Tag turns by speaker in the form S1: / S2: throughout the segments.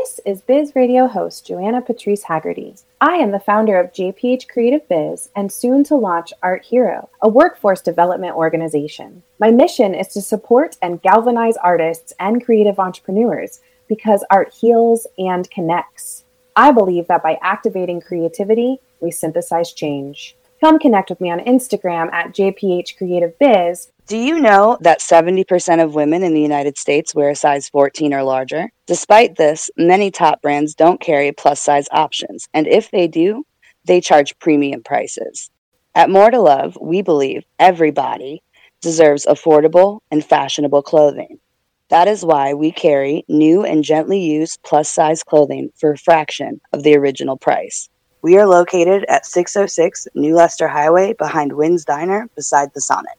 S1: This is Biz Radio host Joanna Patrice Haggerty. I am the founder of JPH Creative Biz and soon to launch Art Hero, a workforce development organization. My mission is to support and galvanize artists and creative entrepreneurs because art heals and connects. I believe that by activating creativity, we synthesize change. Come connect with me on Instagram at JPH Creative Biz
S2: do you know that 70% of women in the United States wear a size 14 or larger? Despite this, many top brands don't carry plus size options, and if they do, they charge premium prices. At More to Love, we believe everybody deserves affordable and fashionable clothing. That is why we carry new and gently used plus size clothing for a fraction of the original price. We are located at 606 New Leicester Highway behind Wynn's Diner beside the Sonnet.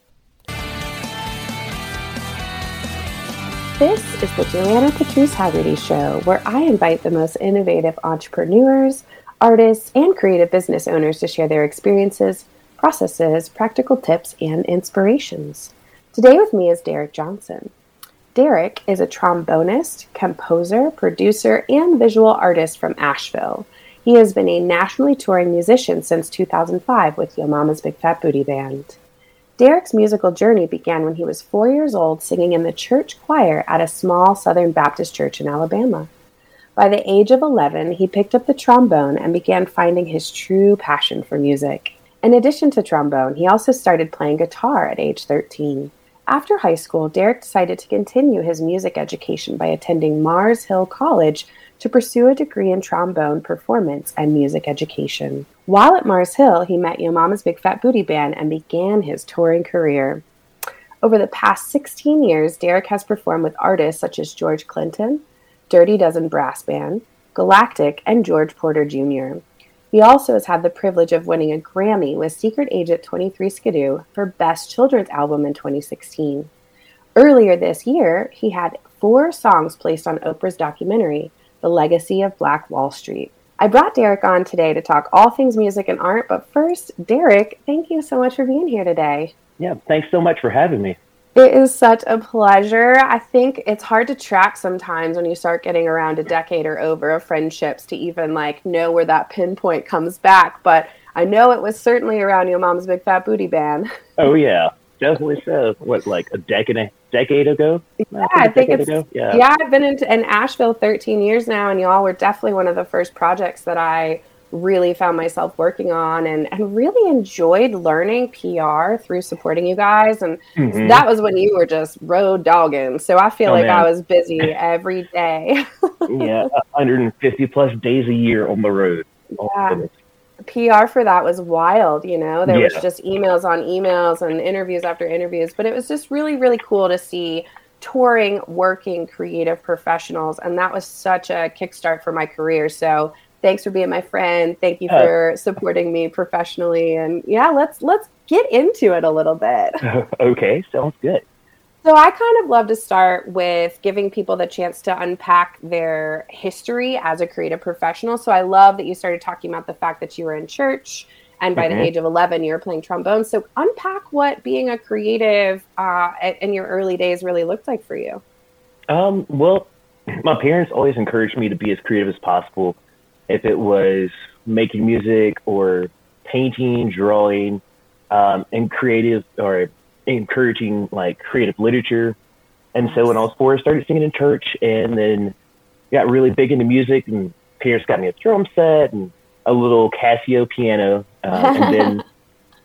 S1: This is the Joanna Patrice Haggerty Show, where I invite the most innovative entrepreneurs, artists, and creative business owners to share their experiences, processes, practical tips, and inspirations. Today with me is Derek Johnson. Derek is a trombonist, composer, producer, and visual artist from Asheville. He has been a nationally touring musician since 2005 with Yo Mama's Big Fat Booty Band. Derek's musical journey began when he was four years old singing in the church choir at a small Southern Baptist church in Alabama. By the age of 11, he picked up the trombone and began finding his true passion for music. In addition to trombone, he also started playing guitar at age 13. After high school, Derek decided to continue his music education by attending Mars Hill College to pursue a degree in trombone performance and music education. While at Mars Hill, he met Yo Mama's Big Fat Booty Band and began his touring career. Over the past 16 years, Derek has performed with artists such as George Clinton, Dirty Dozen Brass Band, Galactic, and George Porter Jr. He also has had the privilege of winning a Grammy with Secret Agent 23 Skidoo for Best Children's Album in 2016. Earlier this year, he had four songs placed on Oprah's documentary, the Legacy of Black Wall Street. I brought Derek on today to talk all things music and art, but first, Derek, thank you so much for being here today.
S3: Yeah, thanks so much for having me.
S1: It is such a pleasure. I think it's hard to track sometimes when you start getting around a decade or over of friendships to even like know where that pinpoint comes back. But I know it was certainly around Yo Mama's Big Fat Booty Band.
S3: Oh yeah, definitely so. What like a decade decade ago?
S1: Yeah, I think, I think it's yeah. yeah. I've been in, in Asheville 13 years now, and y'all were definitely one of the first projects that I really found myself working on and, and really enjoyed learning PR through supporting you guys. And mm-hmm. that was when you were just road dogging. So I feel oh, like man. I was busy every day.
S3: yeah, 150 plus days a year on the road.
S1: Yeah. PR for that was wild, you know. There yeah. was just emails on emails and interviews after interviews, but it was just really really cool to see touring working creative professionals and that was such a kickstart for my career. So, thanks for being my friend. Thank you uh, for supporting me professionally and yeah, let's let's get into it a little bit.
S3: okay, sounds good.
S1: So I kind of love to start with giving people the chance to unpack their history as a creative professional. So I love that you started talking about the fact that you were in church and by mm-hmm. the age of 11 you were playing trombone. So unpack what being a creative uh, in your early days really looked like for you.
S3: Um, well, my parents always encouraged me to be as creative as possible. If it was making music or painting, drawing, um, and creative or encouraging like creative literature. And so when I was four, I started singing in church and then got really big into music and parents got me a drum set and a little Casio piano. Uh, and then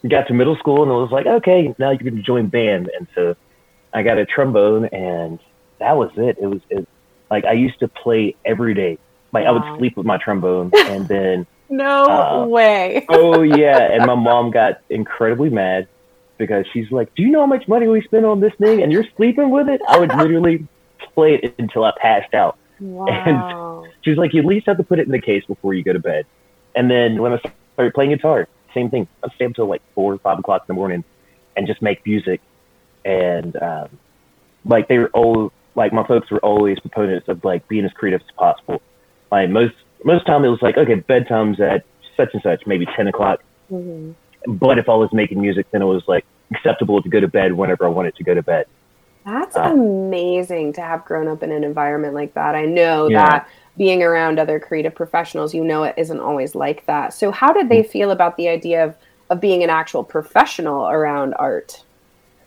S3: got to middle school and I was like, okay, now you can join band. And so I got a trombone and that was it. It was, it, like I used to play every day. Like wow. I would sleep with my trombone and then.
S1: no uh, way.
S3: oh yeah. And my mom got incredibly mad because she's like, "Do you know how much money we spend on this thing? And you're sleeping with it?" I would literally play it until I passed out. Wow. And she's like, "You at least have to put it in the case before you go to bed." And then when I started playing guitar, same thing. I'd stay up until like four or five o'clock in the morning and just make music. And um, like they were all like my folks were always proponents of like being as creative as possible. Like most most time it was like, okay, bedtime's at such and such, maybe ten o'clock. Mm-hmm but if I was making music, then it was like acceptable to go to bed whenever I wanted to go to bed.
S1: That's uh, amazing to have grown up in an environment like that. I know yeah. that being around other creative professionals, you know it isn't always like that. So how did they feel about the idea of of being an actual professional around art?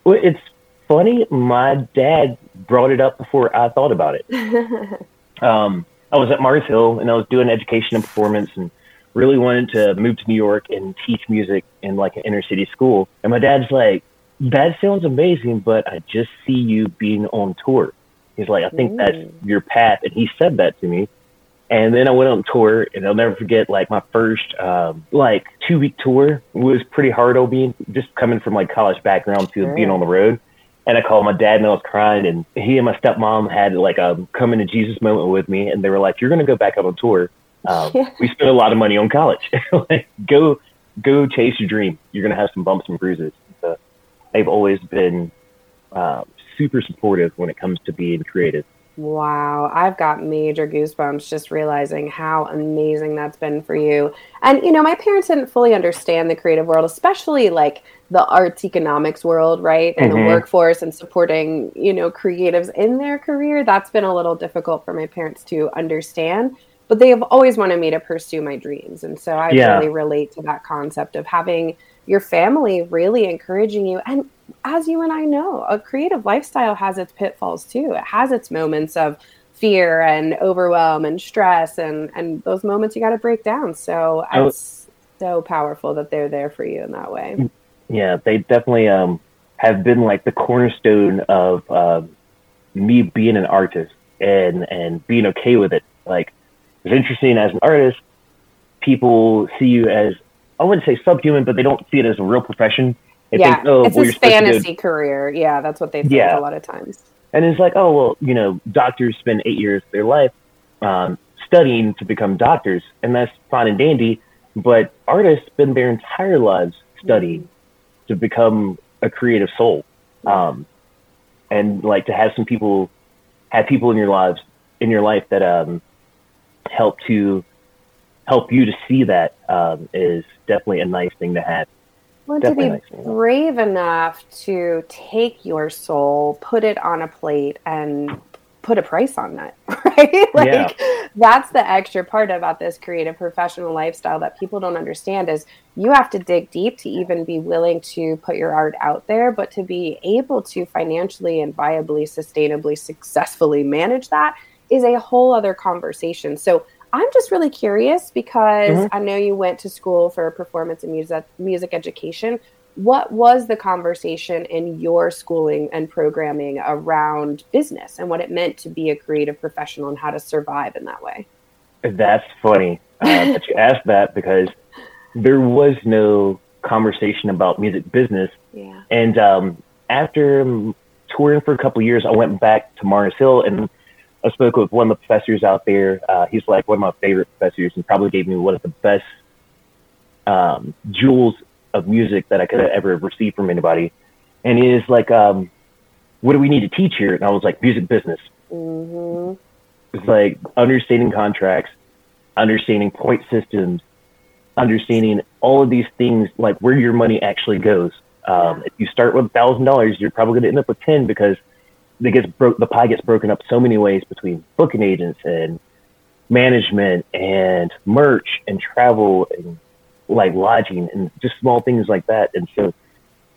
S3: Well, it's funny. My dad brought it up before I thought about it. um, I was at Mars Hill and I was doing education and performance and really wanted to move to New York and teach music in like an inner city school. And my dad's like, that sounds amazing, but I just see you being on tour. He's like, I think Ooh. that's your path. And he said that to me. And then I went on tour, and I'll never forget like my first um, like two week tour was pretty hard on me, just coming from like college background to sure. being on the road. And I called my dad, and I was crying, and he and my stepmom had like a come into Jesus moment with me, and they were like, "You're gonna go back up on tour." Um, yeah. We spent a lot of money on college. like, go go chase your dream. You're gonna have some bumps and bruises. So they've always been uh, super supportive when it comes to being creative.
S1: Wow, I've got major goosebumps just realizing how amazing that's been for you. And you know, my parents didn't fully understand the creative world, especially like the arts economics world, right? And mm-hmm. the workforce and supporting, you know, creatives in their career. That's been a little difficult for my parents to understand, but they have always wanted me to pursue my dreams. And so I yeah. really relate to that concept of having your family really encouraging you and as you and I know, a creative lifestyle has its pitfalls too. It has its moments of fear and overwhelm and stress and and those moments you got to break down. So it's so powerful that they're there for you in that way.
S3: Yeah, they definitely um, have been like the cornerstone of uh, me being an artist and and being okay with it. Like it's interesting as an artist, people see you as I wouldn't say subhuman, but they don't see it as a real profession
S1: yeah, think, oh, it's well, his fantasy career. Yeah, that's what they think yeah. a lot of times.
S3: And it's like, oh well, you know, doctors spend eight years of their life um, studying to become doctors, and that's fine and dandy. But artists spend their entire lives studying mm-hmm. to become a creative soul, um, and like to have some people, have people in your lives in your life that um, help to help you to see that um, is definitely a nice thing to have.
S1: Well, to be brave enough to take your soul, put it on a plate, and put a price on that, right? like yeah. that's the extra part about this creative professional lifestyle that people don't understand is you have to dig deep to even be willing to put your art out there, but to be able to financially and viably, sustainably, successfully manage that is a whole other conversation. So I'm just really curious because mm-hmm. I know you went to school for performance and music music education. What was the conversation in your schooling and programming around business and what it meant to be a creative professional and how to survive in that way?
S3: That's funny uh, that you asked that because there was no conversation about music business.
S1: Yeah.
S3: And um, after touring for a couple years, I went back to Mars Hill and I spoke with one of the professors out there. Uh, he's like one of my favorite professors and probably gave me one of the best um, jewels of music that I could have ever received from anybody. And he is like, um, what do we need to teach here? And I was like, music business. Mm-hmm. It's like understanding contracts, understanding point systems, understanding all of these things, like where your money actually goes. Um, if you start with a thousand dollars, you're probably going to end up with 10 because it gets broke the pie gets broken up so many ways between booking agents and management and merch and travel and like lodging and just small things like that. And so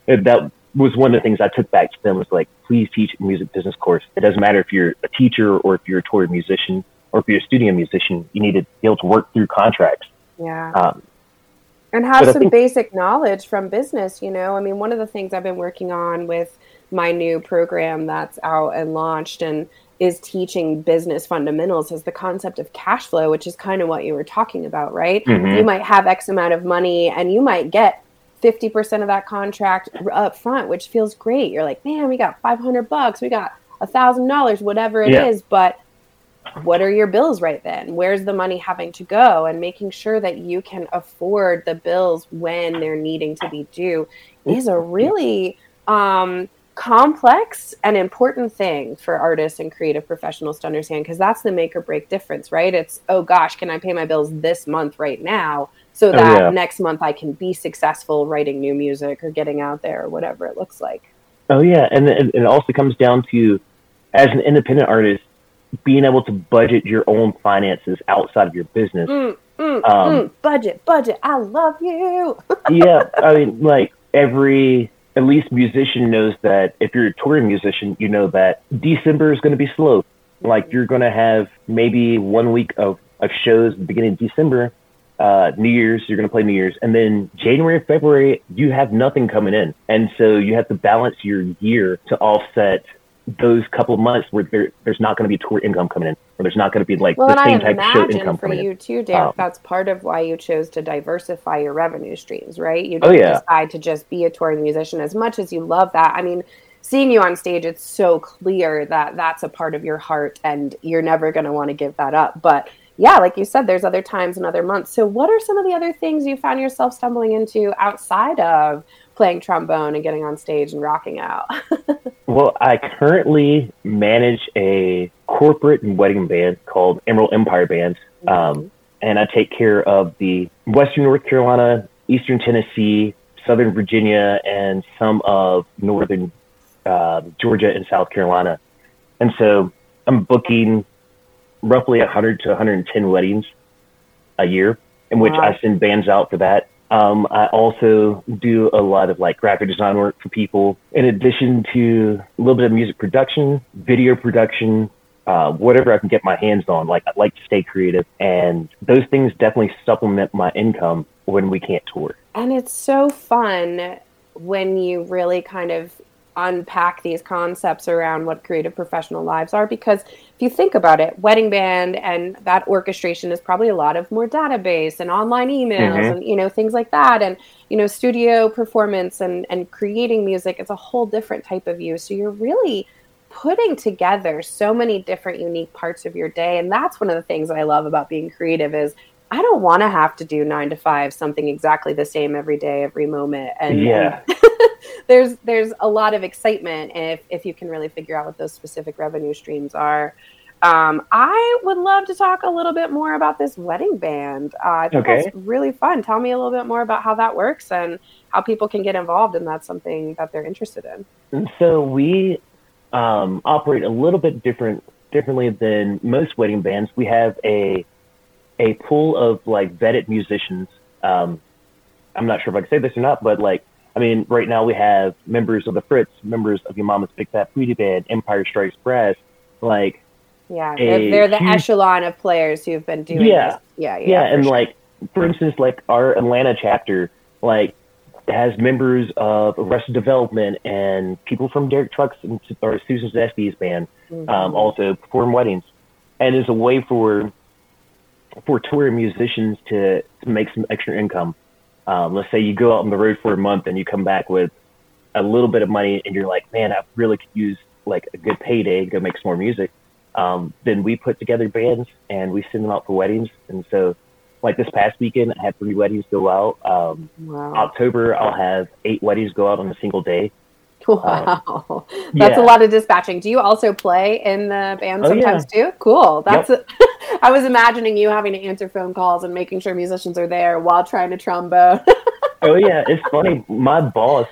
S3: that was one of the things I took back to them was like, please teach a music business course. It doesn't matter if you're a teacher or if you're a tour musician or if you're a studio musician, you need to be able to work through contracts.
S1: Yeah. Um, and have some think, basic knowledge from business, you know, I mean, one of the things I've been working on with my new program that's out and launched and is teaching business fundamentals is the concept of cash flow, which is kind of what you were talking about, right? Mm-hmm. You might have X amount of money and you might get 50% of that contract up front, which feels great. You're like, man, we got 500 bucks, we got a thousand dollars, whatever it yeah. is. But what are your bills right then? Where's the money having to go? And making sure that you can afford the bills when they're needing to be due is a really um, complex and important thing for artists and creative professionals to understand because that's the make or break difference, right? It's, oh gosh, can I pay my bills this month right now so oh, that oh, yeah. next month I can be successful writing new music or getting out there or whatever it looks like.
S3: Oh, yeah. And it also comes down to, as an independent artist, being able to budget your own finances outside of your business.
S1: Mm, mm, um, mm, budget, budget. I love you.
S3: yeah, I mean, like every at least musician knows that if you're a touring musician, you know that December is going to be slow. Like you're going to have maybe one week of, of shows at the beginning of December, uh, New Year's, you're going to play New Year's. And then January, February, you have nothing coming in. And so you have to balance your year to offset those couple of months where there, there's not going to be tour income coming in, or there's not going to be like
S1: well,
S3: the
S1: same
S3: I type of show income
S1: for
S3: coming
S1: you
S3: in.
S1: too, Derek. Um, that's part of why you chose to diversify your revenue streams, right? You
S3: oh,
S1: didn't
S3: yeah.
S1: decide to just be a touring musician as much as you love that. I mean, seeing you on stage, it's so clear that that's a part of your heart, and you're never going to want to give that up. But yeah, like you said, there's other times and other months. So, what are some of the other things you found yourself stumbling into outside of playing trombone and getting on stage and rocking out?
S3: well, I currently manage a corporate and wedding band called Emerald Empire Bands. Mm-hmm. Um, and I take care of the Western North Carolina, Eastern Tennessee, Southern Virginia, and some of Northern uh, Georgia and South Carolina. And so I'm booking roughly 100 to 110 weddings a year, in which wow. I send bands out for that. Um, I also do a lot of like graphic design work for people, in addition to a little bit of music production, video production, uh, whatever I can get my hands on. Like I like to stay creative, and those things definitely supplement my income when we can't tour.
S1: And it's so fun when you really kind of unpack these concepts around what creative professional lives are because if you think about it wedding band and that orchestration is probably a lot of more database and online emails mm-hmm. and you know things like that. And you know studio performance and and creating music it's a whole different type of you. So you're really putting together so many different unique parts of your day. And that's one of the things that i love about being creative is I don't want to have to do nine to five, something exactly the same every day, every moment. And
S3: yeah,
S1: and there's there's a lot of excitement if if you can really figure out what those specific revenue streams are. Um, I would love to talk a little bit more about this wedding band. Uh, I think
S3: okay.
S1: that's really fun. Tell me a little bit more about how that works and how people can get involved, and that's something that they're interested in.
S3: So we um, operate a little bit different differently than most wedding bands. We have a a pool of like vetted musicians. Um, I'm not sure if I can say this or not, but like I mean, right now we have members of the Fritz, members of Yo Mama's Big Fat Booty Band, Empire Strikes Brass, like
S1: yeah, they're, they're the huge, echelon of players who've been doing
S3: yeah,
S1: this. Yeah, yeah,
S3: yeah, and
S1: sure.
S3: like for instance, like our Atlanta chapter, like has members of Arrested Development and people from Derek Trucks and or Susan Tedeschi's band, mm-hmm. um, also perform weddings, and is a way for for touring musicians to, to make some extra income. Um, let's say you go out on the road for a month and you come back with a little bit of money and you're like, man, I really could use like a good payday to go make some more music. Um, then we put together bands and we send them out for weddings. And so, like this past weekend, I had three weddings go out. Um,
S1: wow.
S3: October, I'll have eight weddings go out on a single day.
S1: Wow, um, that's
S3: yeah.
S1: a lot of dispatching. Do you also play in the band
S3: Oh,
S1: sometimes too? Cool. That's. A, I was imagining you having to answer phone calls and making sure musicians are there while trying to trombone.
S3: oh yeah, it's funny. My boss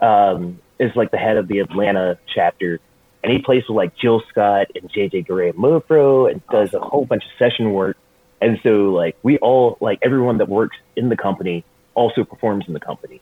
S3: um, is like the head of the Atlanta chapter, and he plays with like Jill Scott and JJ Grey Mofro, and does a whole bunch of session work. And so like we all like everyone that works in the company also performs in the company.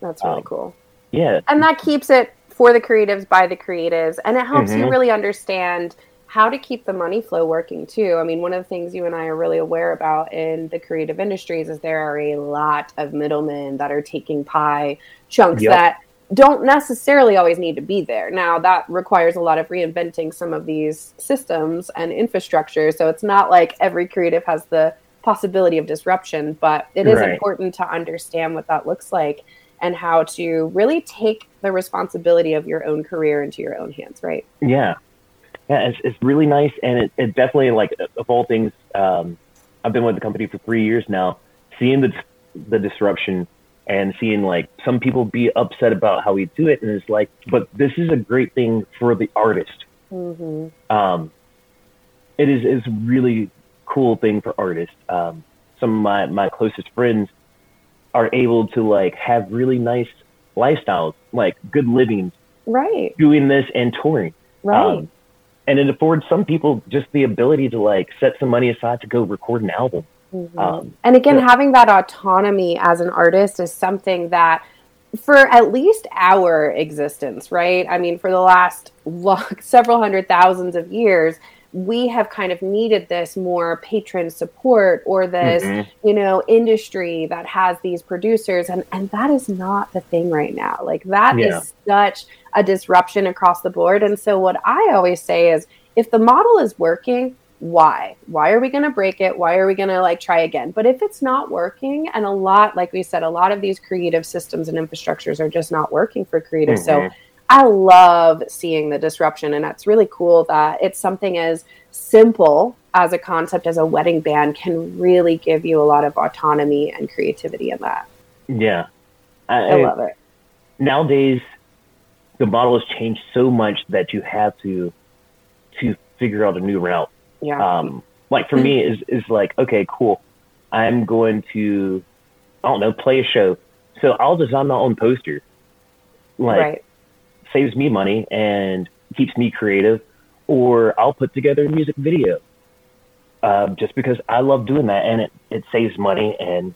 S1: That's really
S3: Um,
S1: cool.
S3: Yeah,
S1: And that keeps it for the creatives by the creatives, and it helps you
S3: Mhm.
S1: really understand how to keep the money flow working too. I mean, one of the things you and I are really aware about in the creative industries is there are a lot of middlemen that are taking pie chunks
S3: Yep.
S1: that don't necessarily always need to be there. Now, that requires a lot of reinventing some of these systems and infrastructure. So it's not like every creative has the possibility of disruption, but it is
S3: Right.
S1: important to understand what that looks like and how to really take the responsibility of your own career into your own hands, right?
S3: yeah, yeah. It's it's really nice, and it, it definitely like of all things. Um, I've been with the company for three years now. Seeing the the disruption and seeing like some people be upset about how we do it, and it's like, but this is a great thing for the artist.
S1: Mm-hmm.
S3: um, it is is really cool thing for artists. Um, some of my my closest friends are able to like have really nice lifestyles, like good living,
S1: Right,
S3: doing this and touring.
S1: right.
S3: Um, and it affords some people just the ability to like set some money aside to go record an album.
S1: Mm-hmm. Um, and again, having that autonomy as an artist is something that for at least our existence, right? I mean, for the last several hundred thousands of years, we have kind of needed this more patron support or this mm-hmm. you know industry that has these producers. And and that is not the thing right now. Like that yeah. is such a disruption across the board. And so what i always say is if the model is working why? Why are we going to break it? Why are we going to like try again? But if it's not working and a lot like we said a lot of these creative systems and infrastructures are just not working for creative mm-hmm. so I love seeing the disruption, and it's really cool that it's something as simple as a concept as a wedding band can really give you a lot of autonomy and creativity in that.
S3: Yeah,
S1: I, I love it.
S3: Nowadays, the model has changed so much that you have to to figure out a new route.
S1: Yeah.
S3: Um, like for me, is is like okay, cool. I'm going to, I don't know, play a show. So I'll design my own poster. Like, right saves me money and keeps me creative, or I'll put together a music video. Uh, just because I love doing that and it, it saves money and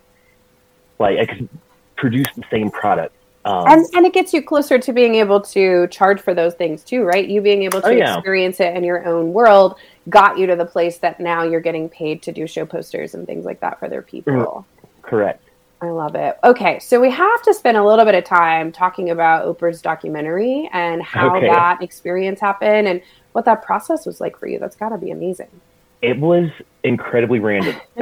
S3: like I can produce the same product.
S1: Um, and and it gets you closer to being able to charge for those things too, right? You being able to oh, yeah. experience it in your own world got you to the place that now you're getting paid to do show posters and things like that for their people. Mm,
S3: correct.
S1: I love it. Okay, so we have to spend a little bit of time talking about Oprah's documentary and how okay. that experience happened and what that process was like for you. That's got to be amazing.
S3: It was incredibly random.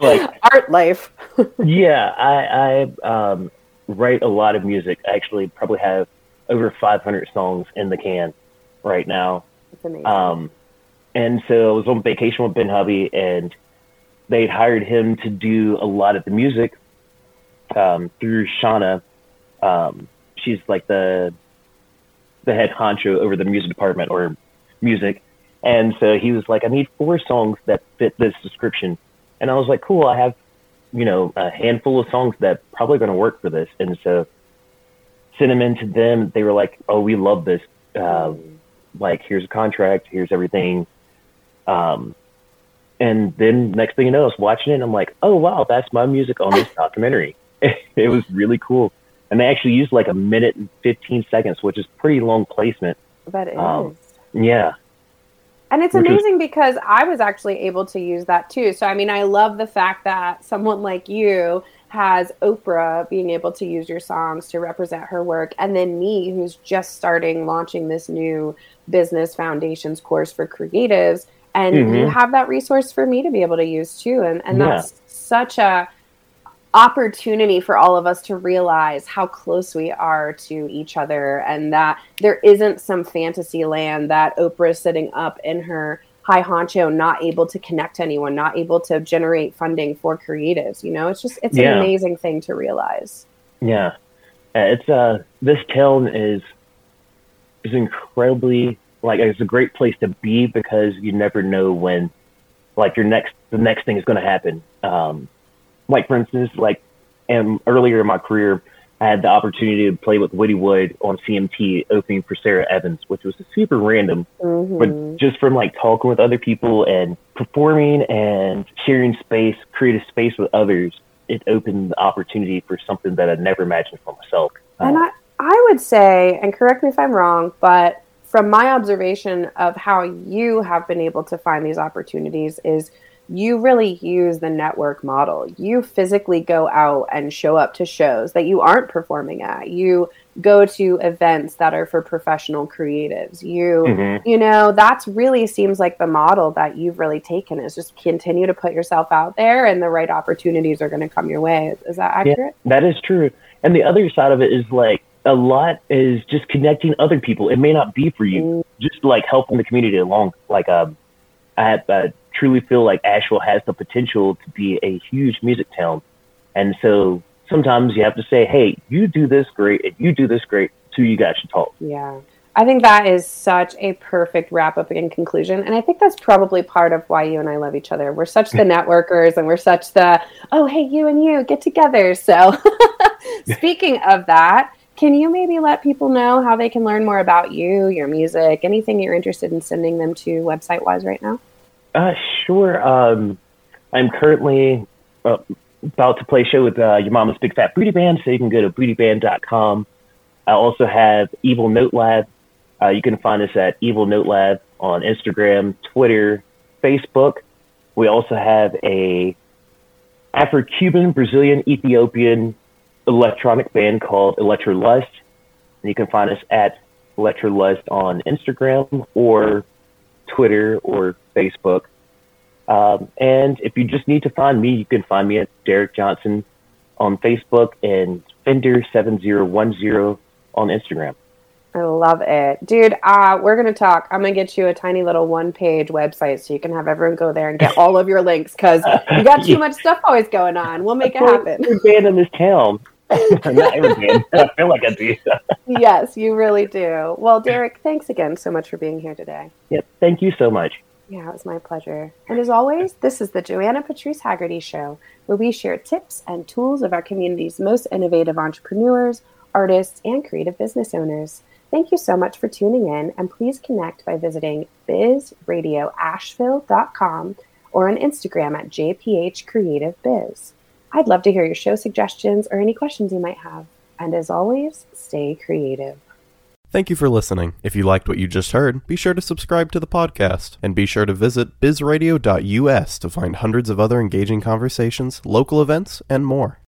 S1: like art life.
S3: yeah, I, I um, write a lot of music. I actually probably have over 500 songs in the can right now.
S1: That's amazing.
S3: Um, and so I was on vacation with Ben Hubby and they'd hired him to do a lot of the music um, through Shauna. Um, she's like the the head honcho over the music department or music. And so he was like, I need four songs that fit this description. And I was like, cool, I have, you know, a handful of songs that probably going to work for this. And so sent them in to them. They were like, oh, we love this. Um, like, here's a contract, here's everything. Um, and then next thing you know, I was watching it and I'm like, oh wow, that's my music on this documentary. it was really cool. And they actually used like a minute and 15 seconds, which is pretty long placement.
S1: That is. Um,
S3: yeah.
S1: And it's amazing because I was actually able to use that too. So, I mean, I love the fact that someone like you has Oprah being able to use your songs to represent her work. And then me, who's just starting launching this new business foundations course for creatives and mm-hmm. you have that resource for me to be able to use too and and that's yeah. such a opportunity for all of us to realize how close we are to each other and that there isn't some fantasy land that Oprah is sitting up in her high honcho not able to connect to anyone not able to generate funding for creatives you know it's just it's yeah. an amazing thing to realize
S3: yeah it's uh this town is is incredibly like it's a great place to be because you never know when like your next the next thing is going to happen um like for instance like and earlier in my career I had the opportunity to play with Woody Wood on CMT opening for Sara Evans, which was super random. Mm-hmm. But just from like talking with other people and performing and sharing space, creative space with others, it opened the opportunity for something that I'd never imagined for myself.
S1: And I, I would say, and correct me if I'm wrong, but from my observation of how you have been able to find these opportunities is you really use the network model. You physically go out and show up to shows that you aren't performing at. You go to events that are for professional creatives. You mm-hmm. you know, that's really seems like the model that you've really taken is just continue to put yourself out there and the right opportunities are going to come your way. Is that accurate?
S3: Yeah, that is true. And the other side of it is like a lot is just connecting other people. It may not be for you, mm. just like helping the community along. Like, um, I, I truly feel like Asheville has the potential to be a huge music town. And so sometimes you have to say, hey, you do this great, and you do this great, so you guys should talk.
S1: Yeah. I think that is such a perfect wrap up and conclusion. And I think that's probably part of why you and I love each other. We're such the networkers and we're such the, oh, hey, you and you get together. So, speaking of that, can you maybe let people know how they can learn more about you, your music, anything you're interested in sending them to website wise right now?
S3: Uh, sure. Um, I'm currently uh, about to play a show with uh, Yo Mama's Big Fat Booty Band, so you can go to bootyband.com. I also have Evil Note Lab. Uh, you can find us at Evil Note Lab on Instagram, Twitter, Facebook. We also have a Afro-Cuban, Brazilian, Ethiopian electronic band called Electrolust. And you can find us at Electrolust on Instagram or Twitter or Facebook. Um, and if you just need to find me, you can find me at Derek Johnson on Facebook and Fender7010 on Instagram.
S1: I love it. Dude, uh, we're going to talk. I'm going to get you a tiny little one page website so you can have everyone go there and get all of your links because you got too much stuff always going on. We'll make it happen.
S3: Band in this town. Not. I feel like I do.
S1: yes, you really do. Well, Derek, thanks again so much for being here today.
S3: Yep. Thank you so much.
S1: Yeah, it was my pleasure. And as always, this is the Joanna Patrice Haggerty Show, where we share tips and tools of our community's most innovative entrepreneurs, artists, and creative business owners. Thank you so much for tuning in, and please connect by visiting bizradioasheville.com or on Instagram at jphcreativebiz. I'd love to hear your show suggestions or any questions you might have. And as always, stay creative.
S4: Thank you for listening. If you liked what you just heard, be sure to subscribe to the podcast and be sure to visit bizradio.us to find hundreds of other engaging conversations, local events, and more.